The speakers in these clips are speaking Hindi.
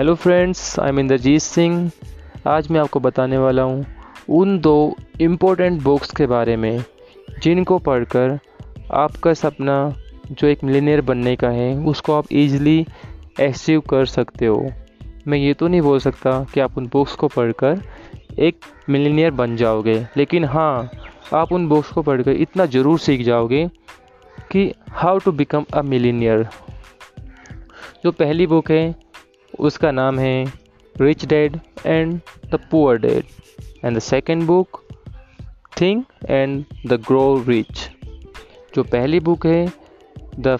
Hello friends I am Indrajeet Singh आज मैं आपको बताने वाला हूँ उन दो इम्पोर्टेंट बुक्स के बारे में, जिनको पढ़कर आपका सपना जो एक मिलीनियर बनने का है, उसको आप इजीली अचीव कर सकते हो। मैं ये तो नहीं बोल सकता कि आप उन बुक्स को पढ़कर एक मिलीनियर बन जाओगे, लेकिन हाँ आप उन बुक्स को पढ़कर इतना ज़रूर सीख जाओगे कि how to become a millionaire जो पहली बुक है उसका नाम है rich dad and the poor dad and the second book think and the grow rich जो पहली बुक है the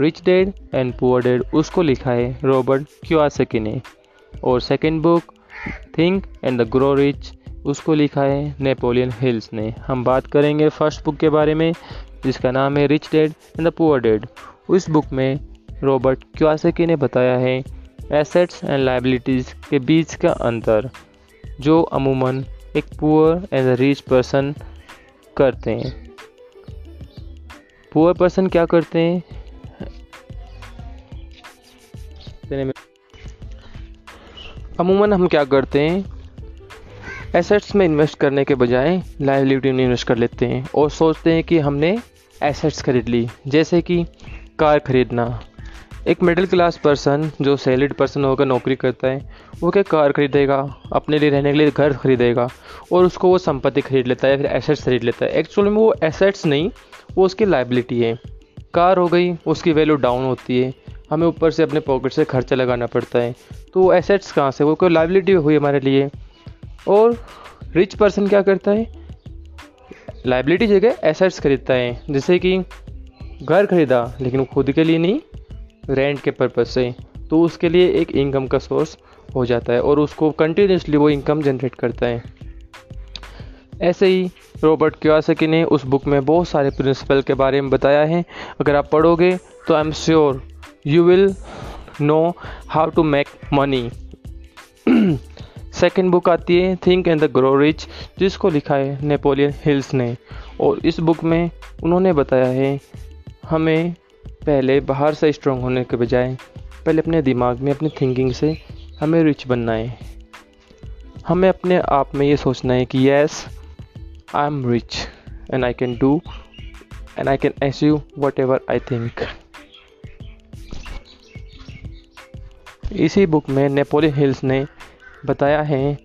rich dad and poor dad उसको लिखा है रॉबर्ट क्यूआसकी ने. और second book think and the grow rich उसको लिखा है नेपोलियन हिल्स ने. हम बात करेंगे फ़र्स्ट बुक के बारे में, जिसका नाम है rich dad and the poor dad उस बुक में रॉबर्ट क्वासेकी ने बताया है एसेट्स एंड लाइबिलिटीज़ के बीच का अंतर, जो अमूमन एक पुअर एंड रिच पर्सन करते हैं। पुअर पर्सन क्या करते हैं? अमूमन हम क्या करते हैं? एसेट्स में इन्वेस्ट करने के बजाय लाइबिलिटी में इन्वेस्ट कर लेते हैं और सोचते हैं कि हमने एसेट्स खरीद ली, जैसे कि कार खरीदना। एक मिडिल क्लास पर्सन जो सैलरीड पर्सन होकर नौकरी करता है, वो क्या कार खरीदेगा? अपने लिए रहने के लिए घर खरीदेगा और उसको वो संपत्ति खरीद लेता है फिर एसेट्स खरीद लेता है। एक्चुअल में वो एसेट्स नहीं, वो उसकी लाइबिलिटी है। कार हो गई, उसकी वैल्यू डाउन होती है। हमें ऊपर से अपने पॉकेट से खर्चा लगाना पड़ता है। तो वो एसेट्स कहाँ से? वो कोई लाइबिलिटी हुई हमारे लिए। और रिच पर्सन क्या करता है? लाइबिलिटी जगह एसेट्स खरीदता है। जैसे कि घर खरीदा, लेकिन खुद के लिए नहीं रेंट के पर्पज़ से तो उसके लिए एक इनकम का सोर्स हो जाता है और उसको कंटिन्यूसली वो इनकम जनरेट करता है। ऐसे ही रॉबर्ट क्योसकी ने उस बुक में बहुत सारे प्रिंसिपल के बारे में बताया है। अगर आप पढ़ोगे तो I am sure you will know how to make money second book आती है think and the grow rich जिसको लिखा है नेपोलियन हिल्स ने। और इस बुक में उन्होंने बताया है, हमें पहले बाहर से स्ट्रॉन्ग होने के बजाय, पहले अपने दिमाग में, अपनी थिंकिंग से हमें रिच बनना है। हमें अपने आप में ये सोचना है कि yes I am rich and I can do and I can achieve whatever I think इसी बुक में नेपोलियन हिल्स ने बताया है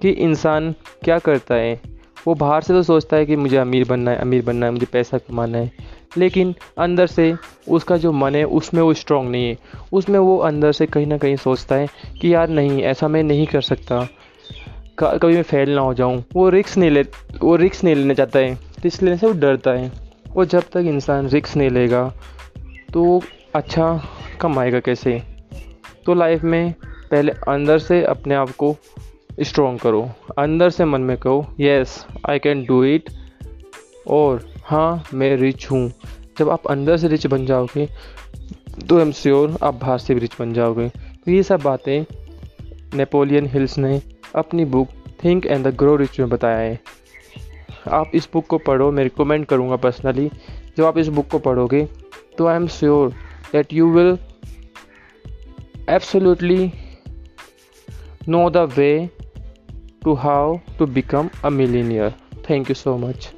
कि इंसान क्या करता है। वो बाहर से तो सोचता है कि मुझे अमीर बनना है, अमीर बनना है, मुझे पैसा कमाना है। लेकिन अंदर से उसका जो मन है, उसमें वो स्ट्रांग नहीं है। उसमें वो अंदर से कहीं ना कहीं सोचता है कि यार नहीं, ऐसा मैं नहीं कर सकता। कभी मैं फेल ना हो जाऊँ। वो रिक्स नहीं ले, वो रिक्स नहीं लेना चाहता है। इस लेने से वो डरता है। और जब तक इंसान रिक्स नहीं लेगा तो अच्छा कमाएगा कैसे? तो लाइफ में पहले अंदर से अपने आप को स्ट्रॉन्ग करो। अंदर से मन में कहो yes I can do it और हाँ मैं रिच हूँ। जब आप अंदर से रिच बन जाओगे तो एम श्योर आप बाहर से भी रिच बन जाओगे। तो ये सब बातें नेपोलियन हिल्स ने अपनी book think and the grow rich में बताया है। आप इस बुक को पढ़ो, मैं रिकमेंड करूँगा पर्सनली जब आप इस बुक को पढ़ोगे तो I am sure that you will absolutely know the way to how to become a millionaire thank you so much.